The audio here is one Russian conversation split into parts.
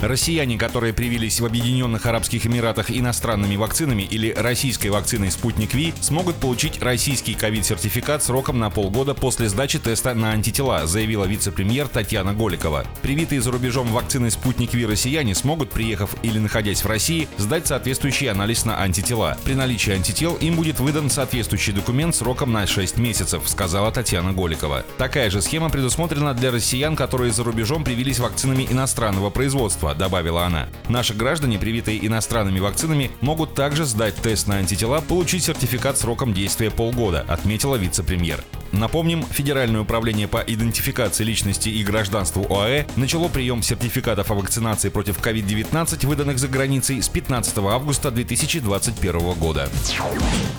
Россияне, которые привились в Объединенных Арабских Эмиратах иностранными вакцинами или российской вакциной «Спутник Ви», смогут получить российский ковид-сертификат сроком на полгода после сдачи теста на антитела, заявила вице-премьер Татьяна Голикова. Привитые за рубежом вакцины «Спутник Ви» россияне смогут, приехав или находясь в России, сдать соответствующий анализ на антитела. При наличии антител им будет выдан соответствующий документ сроком на 6 месяцев, сказала Татьяна Голикова. Такая же схема предусмотрена для россиян, которые за рубежом привились вакцинами иностранного производства лекарства, добавила она. Наши граждане, привитые иностранными вакцинами, могут также сдать тест на антитела, получить сертификат сроком действия полгода, отметила вице-премьер. Напомним, Федеральное управление по идентификации личности и гражданству ОАЭ начало прием сертификатов о вакцинации против COVID-19, выданных за границей, с 15 августа 2021 года.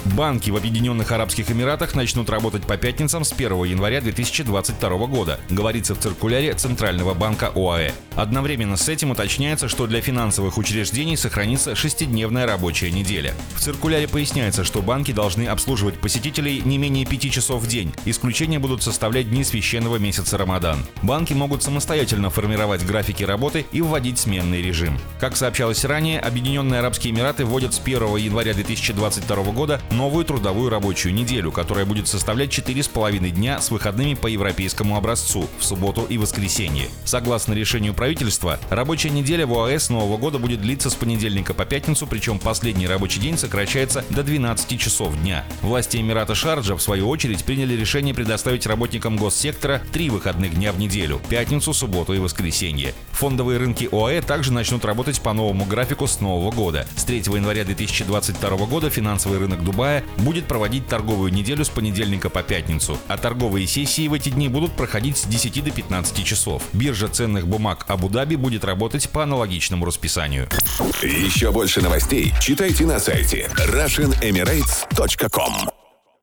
Банки в Объединенных Арабских Эмиратах начнут работать по пятницам с 1 января 2022 года, говорится в циркуляре Центрального банка ОАЭ. Одновременно с этим уточняется, что для финансовых учреждений сохранится шестидневная рабочая неделя. В циркуляре поясняется, что банки должны обслуживать посетителей не менее пяти часов в день, Исключения будут составлять дни священного месяца Рамадан. Банки могут самостоятельно формировать графики работы и вводить сменный режим. Как сообщалось ранее, Объединенные Арабские Эмираты вводят с 1 января 2022 года новую трудовую рабочую неделю, которая будет составлять 4,5 дня с выходными по европейскому образцу в субботу и воскресенье. Согласно решению правительства, рабочая неделя в ОАЭ Нового года будет длиться с понедельника по пятницу, причем последний рабочий день сокращается до 12 часов дня. Власти Эмирата Шарджа, в свою очередь, приняли решение предоставить работникам госсектора три выходных дня в неделю – пятницу, субботу и воскресенье. Фондовые рынки ОАЭ также начнут работать по новому графику с нового года. С 3 января 2022 года финансовый рынок Дубая будет проводить торговую неделю с понедельника по пятницу, а торговые сессии в эти дни будут проходить с 10 до 15 часов. Биржа ценных бумаг Абу-Даби будет работать по аналогичному расписанию. Еще больше новостей читайте на сайте RussianEmirates.com